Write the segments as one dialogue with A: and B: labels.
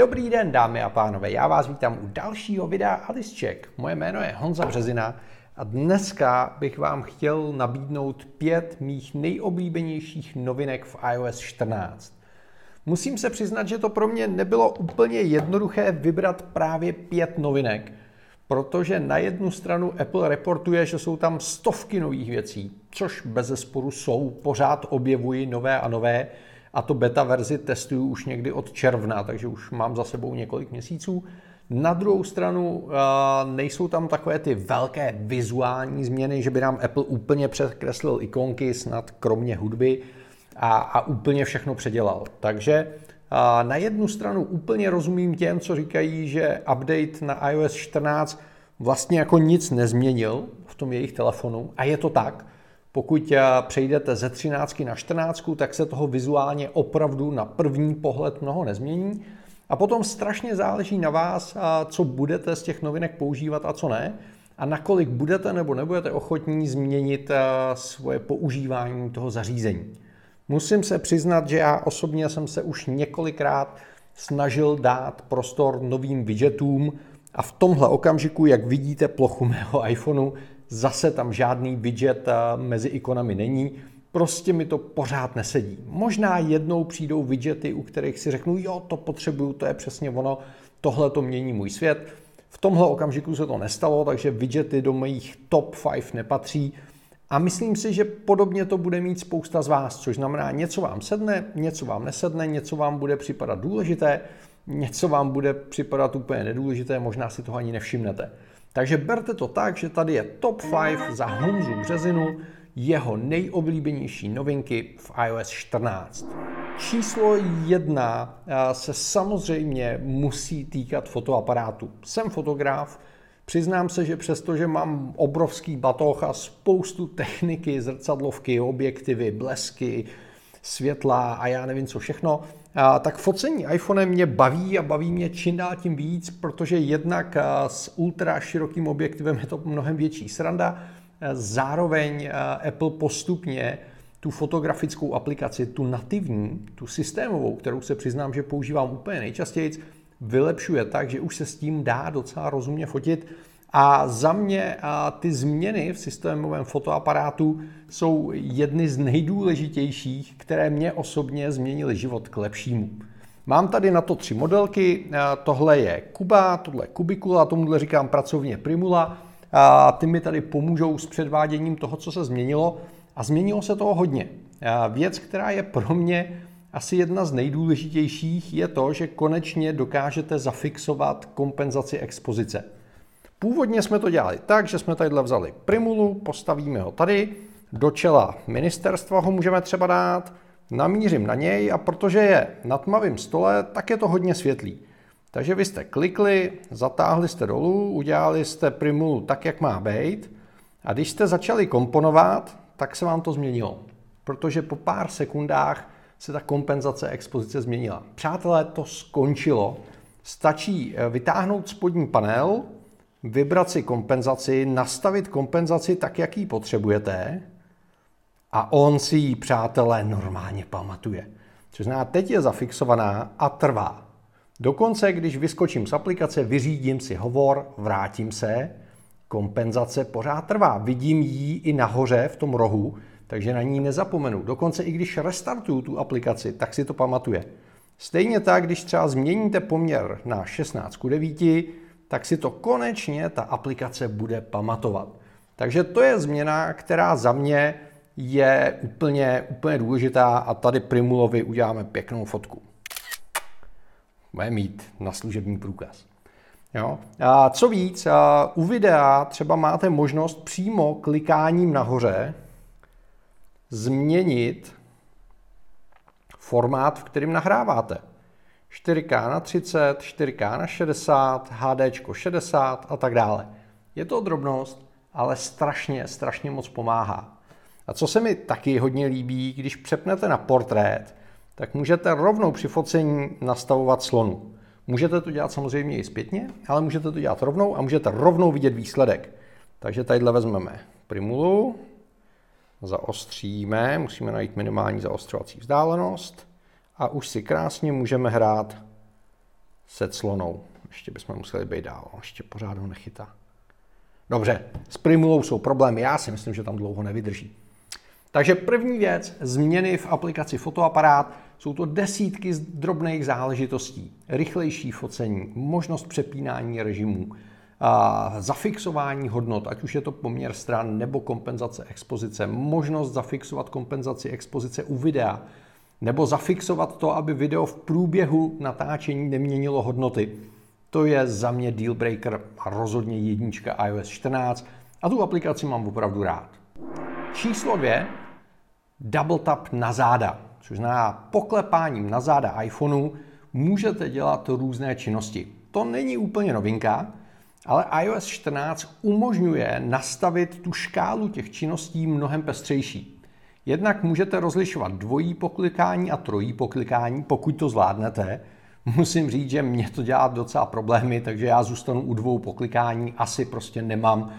A: Dobrý den, dámy a pánové, já vás vítám u dalšího videa Alice Check. Moje jméno je Honza Březina a dneska bych vám chtěl nabídnout pět mých nejoblíbenějších novinek v iOS 14. Musím se přiznat, že to pro mě nebylo úplně jednoduché vybrat právě pět novinek, protože na jednu stranu Apple reportuje, že jsou tam stovky nových věcí, což bez zesporu jsou, pořád objevují nové a nové, a to beta verzi testuju už někdy od června, takže už mám za sebou několik měsíců. Na druhou stranu nejsou tam takové ty velké vizuální změny, že by nám Apple úplně překreslil ikonky, snad kromě hudby a, a úplně všechno předělal. Takže na jednu stranu úplně rozumím těm, co říkají, že update na iOS 14 vlastně jako nic nezměnil v tom jejich telefonu a je to tak. Pokud eh, přejdete ze 13 na 14, tak se toho vizuálně opravdu na první pohled mnoho nezmění. A potom strašně záleží na vás, co budete z těch novinek používat a co ne. A nakolik budete nebo nebudete ochotní změnit eh, svoje používání toho zařízení. Musím se přiznat, že já osobně jsem se už několikrát snažil dát prostor novým widgetům a v tomhle okamžiku, jak vidíte plochu mého iPhoneu, zase tam žádný widget eh, mezi ikonami není, prostě mi to pořád nesedí. Možná jednou přijdou widgety, u kterých si řeknu, jo, to potřebuju, to je přesně ono, tohle to mění můj svět. V tomhle okamžiku se to nestalo, takže widgety do mých top 5 nepatří. A myslím si, že podobně to bude mít spousta z vás, což znamená, něco vám sedne, něco vám nesedne, něco vám bude připadat důležité, něco vám bude připadat úplně nedůležité, možná si toho ani nevšimnete. Takže berte to tak, že tady je top 5 za Honzu Březinu, jeho nejoblíbenější novinky v iOS 14. Číslo jedna eh, se samozřejmě musí týkat fotoaparátu. Jsem fotograf, přiznám se, že přestože mám obrovský batoh a spoustu techniky, zrcadlovky, objektivy, blesky, světla a já nevím co všechno, tak focení iPhone mě baví a baví mě čím dál tím víc, protože jednak s ultra širokým objektivem je to mnohem větší sranda, zároveň Apple postupně tu fotografickou aplikaci, tu nativní, tu systémovou, kterou se přiznám, že používám úplně nejčastěji, vylepšuje tak, že už se s tím dá docela rozumně fotit a za mě ty změny v systémovém fotoaparátu jsou jedny z nejdůležitějších, které mě osobně změnily život k lepšímu. Mám tady na to tři modelky. Tohle je Kuba, tohle je Kubikula, tomuhle říkám pracovně Primula. A ty mi tady pomůžou s předváděním toho, co se změnilo. A změnilo se toho hodně. Věc, která je pro mě asi jedna z nejdůležitějších, je to, že konečně dokážete zafixovat kompenzaci expozice. Původně jsme to dělali tak, že jsme tadyhle vzali primulu, postavíme ho tady, do čela ministerstva ho můžeme třeba dát, namířím na něj a protože je na tmavém stole, tak je to hodně světlý. Takže vy jste klikli, zatáhli jste dolů, udělali jste primulu tak, jak má být a když jste začali komponovat, tak se vám to změnilo. Protože po pár sekundách se ta kompenzace expozice změnila. Přátelé, to skončilo. Stačí eh, vytáhnout spodní panel, vybrat si kompenzaci, nastavit kompenzaci tak, jak ji potřebujete a on si ji, přátelé, normálně pamatuje. Což znamená, teď je zafixovaná a trvá. Dokonce, když vyskočím z aplikace, vyřídím si hovor, vrátím se, kompenzace pořád trvá. Vidím ji i nahoře v tom rohu, takže na ní nezapomenu. Dokonce i když restartuju tu aplikaci, tak si to pamatuje. Stejně tak, když třeba změníte poměr na 16 k 9, tak si to konečně ta aplikace bude pamatovat. Takže to je změna, která za mě je úplně, úplně důležitá a tady Primulovi uděláme pěknou fotku. Bude mít na služební průkaz. Jo? A co víc, a u videa třeba máte možnost přímo klikáním nahoře změnit formát, v kterým nahráváte. 4K na 30, 4K na 60, HD 60 a tak dále. Je to drobnost, ale strašně, strašně moc pomáhá. A co se mi taky hodně líbí, když přepnete na portrét, tak můžete rovnou při focení nastavovat slonu. Můžete to dělat samozřejmě i zpětně, ale můžete to dělat rovnou a můžete rovnou vidět výsledek. Takže tadyhle vezmeme primulu, zaostříme, musíme najít minimální zaostřovací vzdálenost a už si krásně můžeme hrát se clonou. Ještě bychom museli být dál, ještě pořád ho nechytá. Dobře, s primulou jsou problémy, já si myslím, že tam dlouho nevydrží. Takže první věc, změny v aplikaci fotoaparát, jsou to desítky drobných záležitostí. Rychlejší focení, možnost přepínání režimů, zafixování hodnot, ať už je to poměr stran nebo kompenzace expozice, možnost zafixovat kompenzaci expozice u videa, nebo zafixovat to, aby video v průběhu natáčení neměnilo hodnoty. To je za mě deal breaker a rozhodně jednička iOS 14 a tu aplikaci mám opravdu rád. Číslo dvě, double tap na záda, což znamená poklepáním na záda iPhoneu můžete dělat různé činnosti. To není úplně novinka, ale iOS 14 umožňuje nastavit tu škálu těch činností mnohem pestřejší. Jednak můžete rozlišovat dvojí poklikání a trojí poklikání, pokud to zvládnete. Musím říct, že mě to dělá docela problémy, takže já zůstanu u dvou poklikání. Asi prostě nemám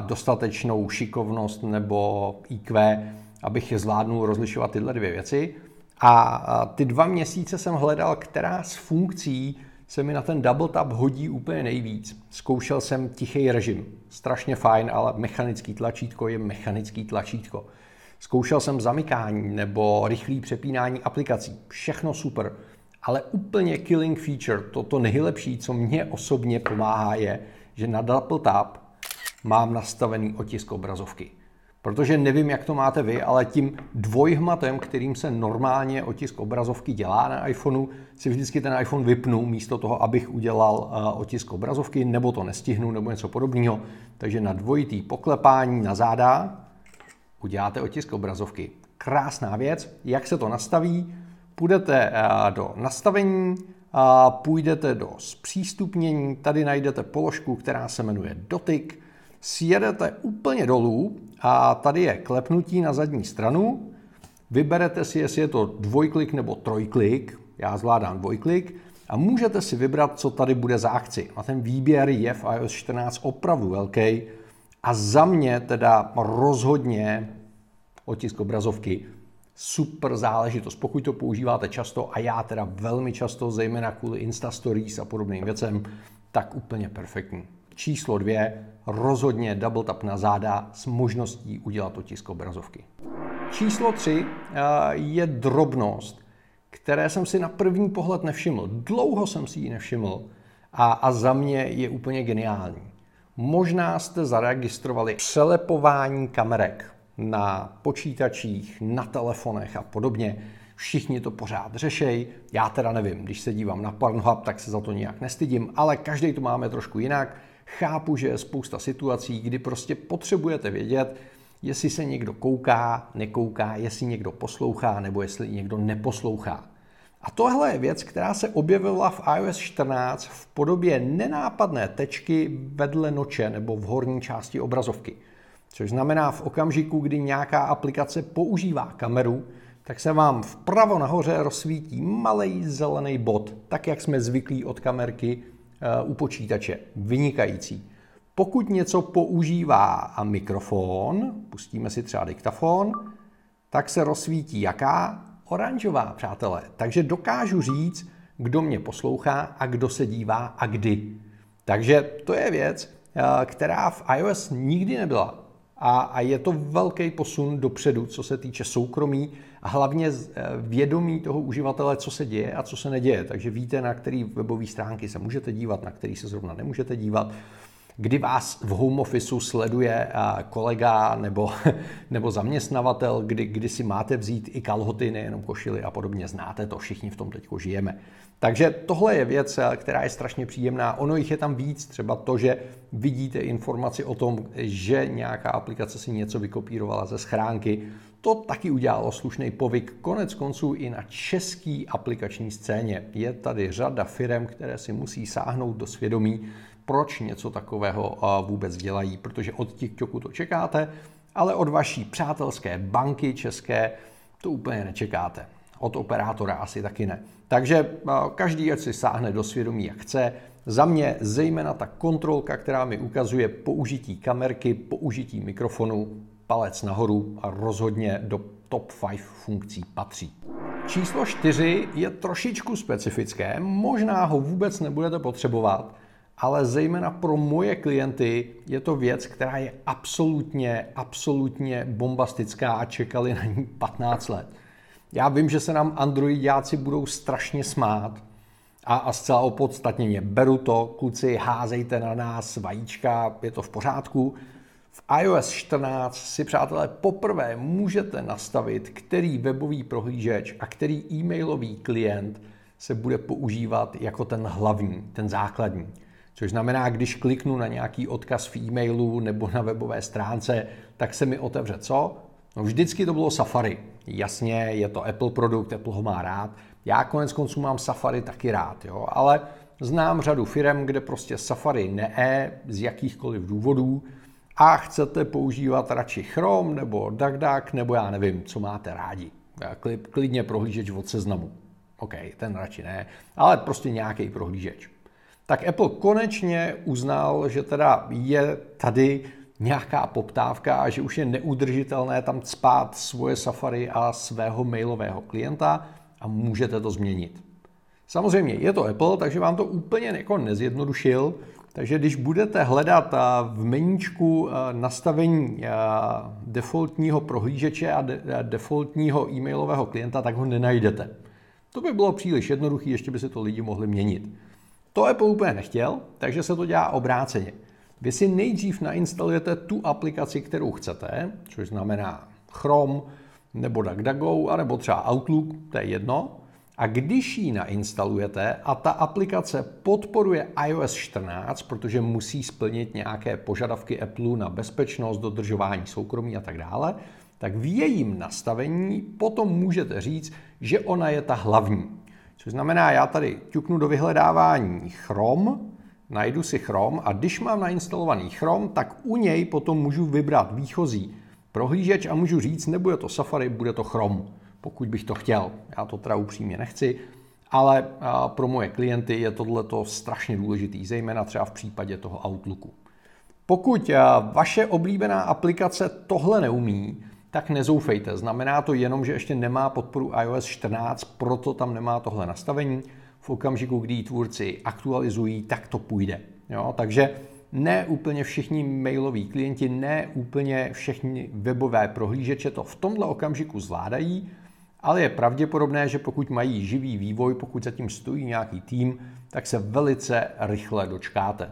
A: dostatečnou šikovnost nebo IQ, abych je zvládnul rozlišovat tyhle dvě věci. A ty dva měsíce jsem hledal, která z funkcí se mi na ten double tap hodí úplně nejvíc. Zkoušel jsem tichý režim, strašně fajn, ale mechanický tlačítko je mechanický tlačítko. Zkoušel jsem zamykání nebo rychlý přepínání aplikací, všechno super, ale úplně killing feature, to, to nejlepší, co mě osobně pomáhá je, že na double tap mám nastavený otisk obrazovky. Protože nevím, jak to máte vy, ale tím dvojhmatem, kterým se normálně otisk obrazovky dělá na iPhoneu, si vždycky ten iPhone vypnu místo toho, abych udělal eh, otisk obrazovky, nebo to nestihnu, nebo něco podobného. Takže na dvojitý poklepání na záda uděláte otisk obrazovky. Krásná věc. Jak se to nastaví? Půjdete eh, do nastavení, půjdete do zpřístupnění, tady najdete položku, která se jmenuje dotyk, sjedete úplně dolů a tady je klepnutí na zadní stranu, vyberete si, jestli je to dvojklik nebo trojklik, já zvládám dvojklik, a můžete si vybrat, co tady bude za akci. A ten výběr je v iOS 14 opravdu velký a za mě teda rozhodně otisk obrazovky super záležitost, pokud to používáte často a já teda velmi často, zejména kvůli Insta Stories a podobným věcem, tak úplně perfektní. Číslo dvě, rozhodně double tap na záda s možností udělat otisk obrazovky. Číslo tři eh, je drobnost, které jsem si na první pohled nevšiml. Dlouho jsem si ji nevšiml a, a za mě je úplně geniální. Možná jste zaregistrovali přelepování kamerek na počítačích, na telefonech a podobně. Všichni to pořád řešejí. Já teda nevím, když se dívám na Pornhub, tak se za to nijak nestydím, ale každý to máme trošku jinak. Chápu, že je spousta situací, kdy prostě potřebujete vědět, jestli se někdo kouká, nekouká, jestli někdo poslouchá nebo jestli někdo neposlouchá. A tohle je věc, která se objevila v iOS 14 v podobě nenápadné tečky vedle noče nebo v horní části obrazovky. Což znamená v okamžiku, kdy nějaká aplikace používá kameru, tak se vám vpravo nahoře rozsvítí malý zelený bod, tak jak jsme zvyklí od kamerky Eh, u počítače. Vynikající. Pokud něco používá a mikrofon, pustíme si třeba diktafon, tak se rozsvítí jaká? Oranžová, přátelé. Takže dokážu říct, kdo mě poslouchá a kdo se dívá a kdy. Takže to je věc, eh, která v iOS nikdy nebyla a, je to velký posun dopředu, co se týče soukromí a hlavně eh, vědomí toho uživatele, co se děje a co se neděje. Takže víte, na který webové stránky se můžete dívat, na který se zrovna nemůžete dívat kdy vás v home officeu sleduje eh, kolega nebo, nebo zaměstnavatel, kdy, kdy si máte vzít i kalhoty, nejenom košily a podobně. Znáte to, všichni v tom teď žijeme. Takže tohle je věc, eh, která je strašně příjemná. Ono jich je tam víc, třeba to, že vidíte informaci o tom, že nějaká aplikace si něco vykopírovala ze schránky. To taky udělalo slušný povyk, konec konců i na český aplikační scéně. Je tady řada firm, které si musí sáhnout do svědomí, proč něco takového vůbec dělají, protože od TikToku to čekáte, ale od vaší přátelské banky české to úplně nečekáte. Od operátora asi taky ne. Takže každý, ať si sáhne do svědomí, jak chce. Za mě zejména ta kontrolka, která mi ukazuje použití kamerky, použití mikrofonu, palec nahoru a rozhodně do top 5 funkcí patří. číslo 4 je trošičku specifické, možná ho vůbec nebudete potřebovat, ale zejména pro moje klienty je to věc, která je absolutně, absolutně bombastická a čekali na ní 15 let. Já vím, že se nám androidiáci budou strašně smát a, a zcela opodstatněně beru to, kluci, házejte na nás vajíčka, je to v pořádku. V iOS 14 si, přátelé, poprvé můžete nastavit, který webový prohlížeč a který e-mailový klient se bude používat jako ten hlavní, ten základní. Což znamená, když kliknu na nějaký odkaz v e-mailu nebo na webové stránce, tak se mi otevře co? No vždycky to bylo Safari. Jasně, je to Apple produkt, Apple ho má rád. Já konec konců mám Safari taky rád, jo? ale znám řadu firm, kde prostě Safari ne z jakýchkoliv důvodů a chcete používat radši Chrome nebo DuckDuck nebo já nevím, co máte rádi. Klidně prohlížeč od seznamu. OK, ten radši ne, ale prostě nějaký prohlížeč tak Apple konečně uznal, že teda je tady nějaká poptávka a že už je neudržitelné tam spát svoje Safari a svého mailového klienta a můžete to změnit. Samozřejmě je to Apple, takže vám to úplně jako nezjednodušil, takže když budete hledat v meníčku nastavení defaultního prohlížeče a defaultního e-mailového klienta, tak ho nenajdete. To by bylo příliš jednoduché, ještě by se to lidi mohli měnit. To Apple úplně nechtěl, takže se to dělá obráceně. Vy si nejdřív nainstalujete tu aplikaci, kterou chcete, což znamená Chrome, nebo DuckDuckGo, nebo třeba Outlook, to je jedno. A když ji nainstalujete a ta aplikace podporuje iOS 14, protože musí splnit nějaké požadavky Apple na bezpečnost, dodržování soukromí a tak dále, tak v jejím nastavení potom můžete říct, že ona je ta hlavní. Což znamená, já tady ťuknu do vyhledávání Chrome, najdu si Chrome a když mám nainstalovaný Chrome, tak u něj potom můžu vybrat výchozí prohlížeč a můžu říct, nebude to Safari, bude to Chrome, pokud bych to chtěl. Já to teda upřímně nechci, ale pro moje klienty je tohleto strašně důležitý, zejména třeba v případě toho Outlooku. Pokud vaše oblíbená aplikace tohle neumí, tak nezoufejte. Znamená to jenom, že ještě nemá podporu iOS 14, proto tam nemá tohle nastavení. V okamžiku, kdy ji tvůrci aktualizují, tak to půjde. Jo? Takže ne úplně všichni mailoví klienti, ne úplně všechny webové prohlížeče to v tomhle okamžiku zvládají, ale je pravděpodobné, že pokud mají živý vývoj, pokud zatím stojí nějaký tým, tak se velice rychle dočkáte.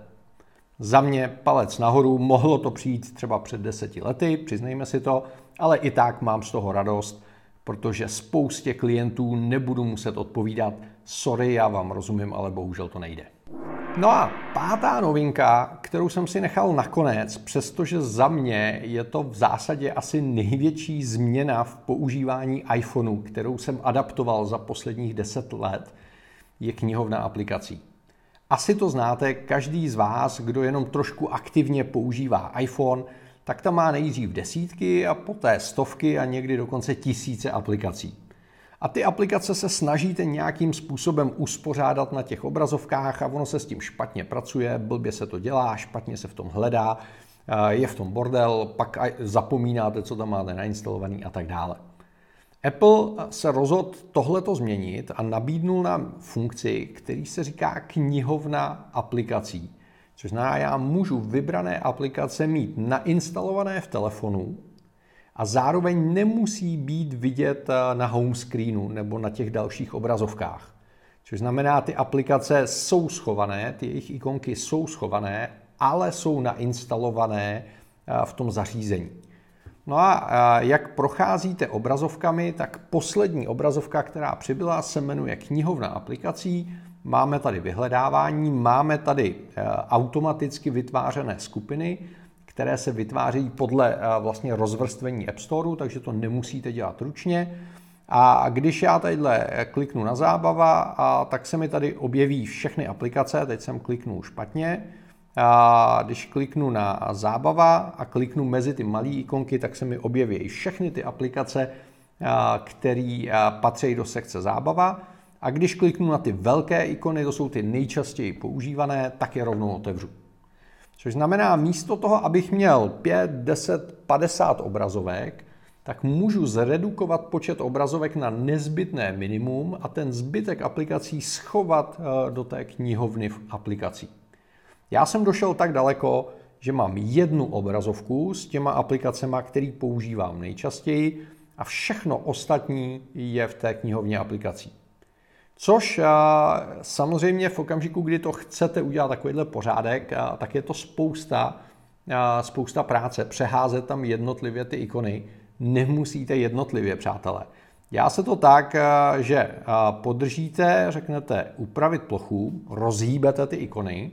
A: Za mě palec nahoru, mohlo to přijít třeba před deseti lety, přiznejme si to, ale i tak mám z toho radost, protože spoustě klientů nebudu muset odpovídat, sorry, já vám rozumím, ale bohužel to nejde. No a pátá novinka, kterou jsem si nechal nakonec, přestože za mě je to v zásadě asi největší změna v používání iPhoneu, kterou jsem adaptoval za posledních 10 let, je knihovna aplikací. Asi to znáte, každý z vás, kdo jenom trošku aktivně používá iPhone, tak tam má nejdřív desítky a poté stovky a někdy dokonce tisíce aplikací. A ty aplikace se snažíte nějakým způsobem uspořádat na těch obrazovkách a ono se s tím špatně pracuje, blbě se to dělá, špatně se v tom hledá, je v tom bordel, pak zapomínáte, co tam máte nainstalovaný a tak dále. Apple se rozhodl tohleto změnit a nabídnul nám funkci, který se říká knihovna aplikací. Což znamená, já můžu vybrané aplikace mít nainstalované v telefonu a zároveň nemusí být vidět eh, na home screenu nebo na těch dalších obrazovkách. Což znamená, ty aplikace jsou schované, ty jejich ikonky jsou schované, ale jsou nainstalované eh, v tom zařízení. No a eh, jak procházíte obrazovkami, tak poslední obrazovka, která přibyla, se jmenuje knihovna aplikací Máme tady vyhledávání, máme tady eh, automaticky vytvářené skupiny, které se vytváří podle eh, vlastně rozvrstvení App Store, takže to nemusíte dělat ručně. A když já tadyhle kliknu na zábava, a tak se mi tady objeví všechny aplikace, teď jsem kliknul špatně, a když kliknu na zábava a kliknu mezi ty malé ikonky, tak se mi objeví všechny ty aplikace, které patří do sekce zábava. A když kliknu na ty velké ikony, to jsou ty nejčastěji používané, tak je rovnou otevřu. Což znamená, místo toho, abych měl 5, 10, 50 obrazovek, tak můžu zredukovat počet obrazovek na nezbytné minimum a ten zbytek aplikací schovat eh, do té knihovny v aplikací. Já jsem došel tak daleko, že mám jednu obrazovku s těma aplikacemi, který používám nejčastěji a všechno ostatní je v té knihovně aplikací. Což samozřejmě v okamžiku, kdy to chcete udělat takovýhle pořádek, tak je to spousta, spousta práce. Přeházet tam jednotlivě ty ikony. Nemusíte jednotlivě, přátelé. Já se to tak, že podržíte, řeknete upravit plochu, rozhýbete ty ikony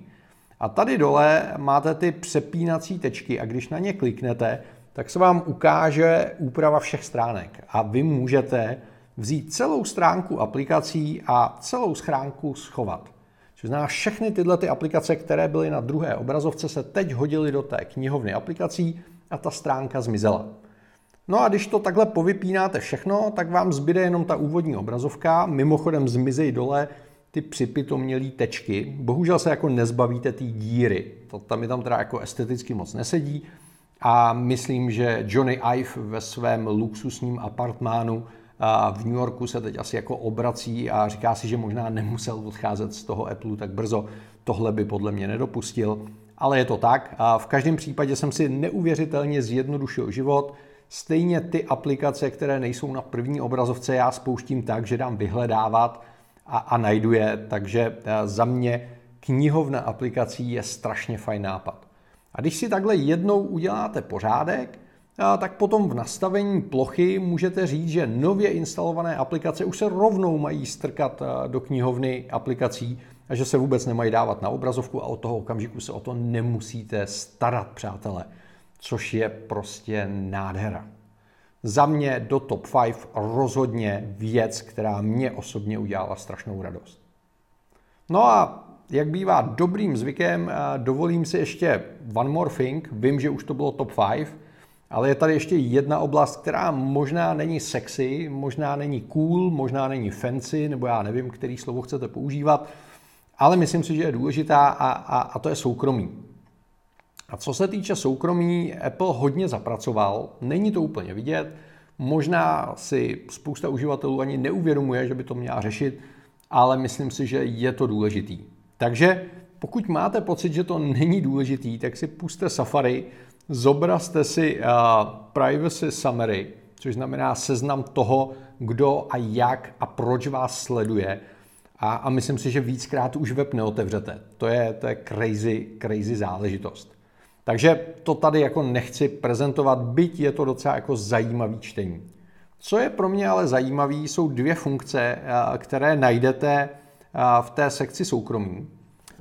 A: a tady dole máte ty přepínací tečky a když na ně kliknete, tak se vám ukáže úprava všech stránek a vy můžete vzít celou stránku aplikací a celou schránku schovat. Což znamená, všechny tyhle ty aplikace, které byly na druhé obrazovce, se teď hodily do té knihovny aplikací a ta stránka zmizela. No a když to takhle povypínáte všechno, tak vám zbyde jenom ta úvodní obrazovka. Mimochodem zmizej dole ty připitomělý tečky. Bohužel se jako nezbavíte té díry. To tam mi tam teda jako esteticky moc nesedí. A myslím, že Johnny Ive ve svém luxusním apartmánu v New Yorku se teď asi jako obrací a říká si, že možná nemusel odcházet z toho Apple tak brzo. Tohle by podle mě nedopustil, ale je to tak. A v každém případě jsem si neuvěřitelně zjednodušil život. Stejně ty aplikace, které nejsou na první obrazovce, já spouštím tak, že dám vyhledávat a, a najdu je, takže eh, za mě knihovna aplikací je strašně fajn nápad. A když si takhle jednou uděláte pořádek, tak potom v nastavení plochy můžete říct, že nově instalované aplikace už se rovnou mají strkat do knihovny aplikací a že se vůbec nemají dávat na obrazovku a od toho okamžiku se o to nemusíte starat, přátelé. Což je prostě nádhera. Za mě do top 5 rozhodně věc, která mě osobně udělala strašnou radost. No a jak bývá dobrým zvykem, dovolím si ještě one more thing. Vím, že už to bylo top 5, ale je tady ještě jedna oblast, která možná není sexy, možná není cool, možná není fancy, nebo já nevím, který slovo chcete používat, ale myslím si, že je důležitá a, a, a to je soukromí. A co se týče soukromí, Apple hodně zapracoval, není to úplně vidět, možná si spousta uživatelů ani neuvědomuje, že by to měla řešit, ale myslím si, že je to důležitý. Takže pokud máte pocit, že to není důležitý, tak si puste Safari, zobrazte si uh, privacy summary, což znamená seznam toho, kdo a jak a proč vás sleduje. A, a myslím si, že víckrát už web neotevřete. To je, to je crazy, crazy záležitost. Takže to tady jako nechci prezentovat, byť je to docela jako zajímavý čtení. Co je pro mě ale zajímavé, jsou dvě funkce, které najdete v té sekci soukromí.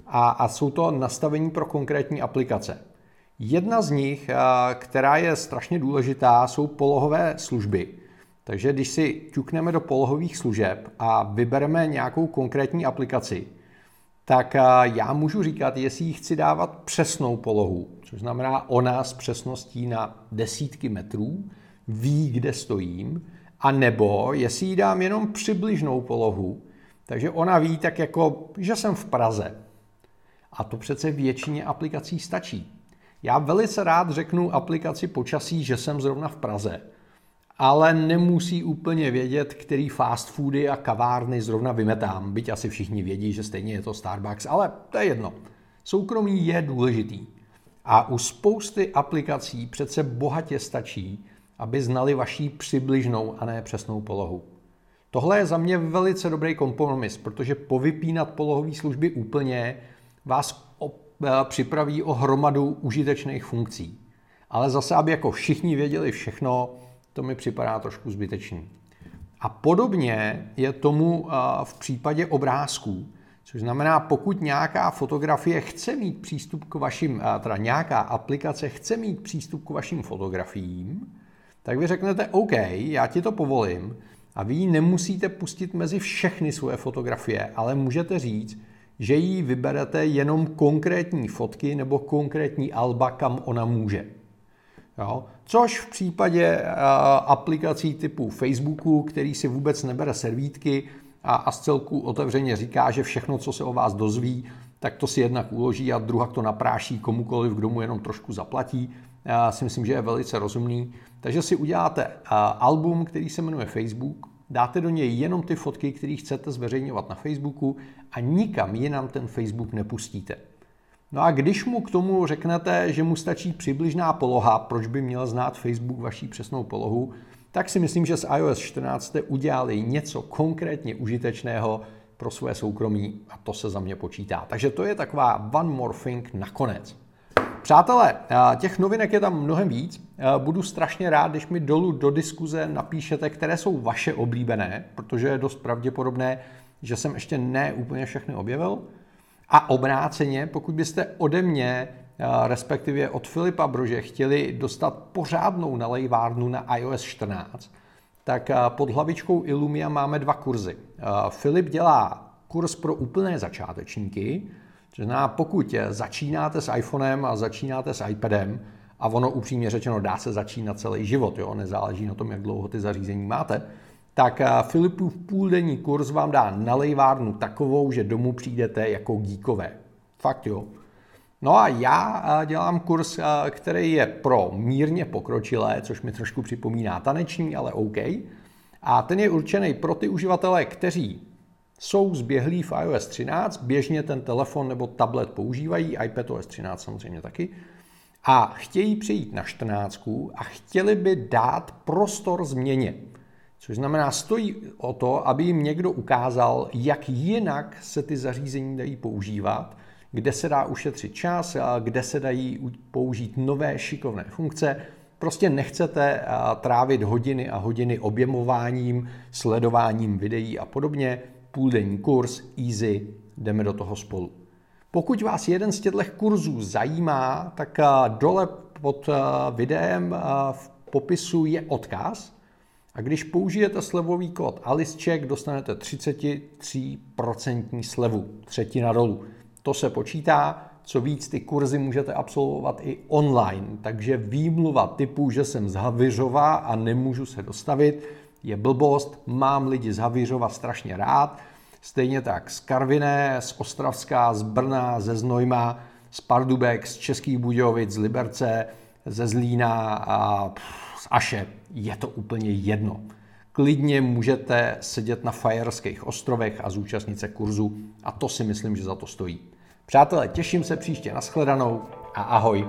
A: A, a jsou to nastavení pro konkrétní aplikace. Jedna z nich, eh, která je strašně důležitá, jsou polohové služby. Takže když si ťukneme do polohových služeb a vybereme nějakou konkrétní aplikaci, tak eh, já můžu říkat, jestli jí chci dávat přesnou polohu, což znamená ona s přesností na desítky metrů, ví, kde stojím, a nebo jestli jí dám jenom přibližnou polohu, takže ona ví tak jako, že jsem v Praze. A to přece většině aplikací stačí. Já velice rád řeknu aplikaci počasí, že jsem zrovna v Praze, ale nemusí úplně vědět, který fast foody a kavárny zrovna vymetám, byť asi všichni vědí, že stejně je to Starbucks, ale to je jedno. Soukromí je důležitý. A u spousty aplikací přece bohatě stačí, aby znali vaší přibližnou a ne přesnou polohu. Tohle je za mě velice dobrý kompromis, protože povypínat polohové služby úplně vás připraví o hromadu užitečných funkcí. Ale zase, aby jako všichni věděli všechno, to mi připadá trošku zbytečný. A podobně je tomu v případě obrázků, což znamená, pokud nějaká fotografie chce mít přístup k vašim, teda nějaká aplikace chce mít přístup k vašim fotografiím, tak vy řeknete OK, já ti to povolím a vy ji nemusíte pustit mezi všechny svoje fotografie, ale můžete říct, že jí vyberete jenom konkrétní fotky nebo konkrétní alba, kam ona může. Jo? Což v případě uh, aplikací typu Facebooku, který si vůbec nebere servítky a, z celku otevřeně říká, že všechno, co se o vás dozví, tak to si jednak uloží a druhak to napráší komukoliv, kdo mu jenom trošku zaplatí, Já si myslím, že je velice rozumný. Takže si uděláte album, který se jmenuje Facebook, dáte do něj jenom ty fotky, které chcete zveřejňovat na Facebooku a nikam jinam ten Facebook nepustíte. No a když mu k tomu řeknete, že mu stačí přibližná poloha, proč by měl znát Facebook vaší přesnou polohu, tak si myslím, že z iOS 14 jste udělali něco konkrétně užitečného pro své soukromí a to se za mě počítá. Takže to je taková one more thing nakonec. Přátelé, těch novinek je tam mnohem víc. Budu strašně rád, když mi dolů do diskuze napíšete, které jsou vaše oblíbené, protože je dost pravděpodobné, že jsem ještě ne úplně všechny objevil. A obráceně, pokud byste ode mě, respektive od Filipa Brože, chtěli dostat pořádnou nalejvárnu na iOS 14, tak pod hlavičkou Illumia máme dva kurzy. Filip dělá kurz pro úplné začátečníky, to znamená, pokud začínáte s iPhonem a začínáte s iPadem, a ono upřímně řečeno dá se začínat celý život, jo? nezáleží na tom, jak dlouho ty zařízení máte, tak eh, Filipův půldenní kurz vám dá nalejvárnu takovou, že domů přijdete jako díkové. Fakt jo. No a já eh, dělám kurz, eh, který je pro mírně pokročilé, což mi trošku připomíná taneční, ale OK. A ten je určený pro ty uživatele, kteří jsou zběhlí v iOS 13, běžně ten telefon nebo tablet používají, iPadOS 13 samozřejmě taky, a chtějí přejít na 14 a chtěli by dát prostor změně. Což znamená, stojí o to, aby jim někdo ukázal, jak jinak se ty zařízení dají používat, kde se dá ušetřit čas, kde se dají použít nové šikovné funkce. Prostě nechcete trávit hodiny a hodiny objemováním, sledováním videí a podobně. Půldenní kurz, easy, jdeme do toho spolu. Pokud vás jeden z těchto kurzů zajímá, tak dole pod videem v popisu je odkaz, a když použijete slevový kód AliceCheck, dostanete 33% slevu, třetina dolů. To se počítá, co víc ty kurzy můžete absolvovat i online, takže výmluva typu, že jsem z Havyřova a nemůžu se dostavit, je blbost, mám lidi z Havyřova strašně rád, stejně tak z Karviné, z Ostravska, z Brna, ze Znojma, z Pardubek, z Českých Budějovic, z Liberce, ze Zlína a pff, z Aše, je to úplně jedno. Klidně můžete sedět na Fajerských ostrovech a zúčastnit se kurzu a to si myslím, že za to stojí. Přátelé, těším se příště na shledanou a ahoj.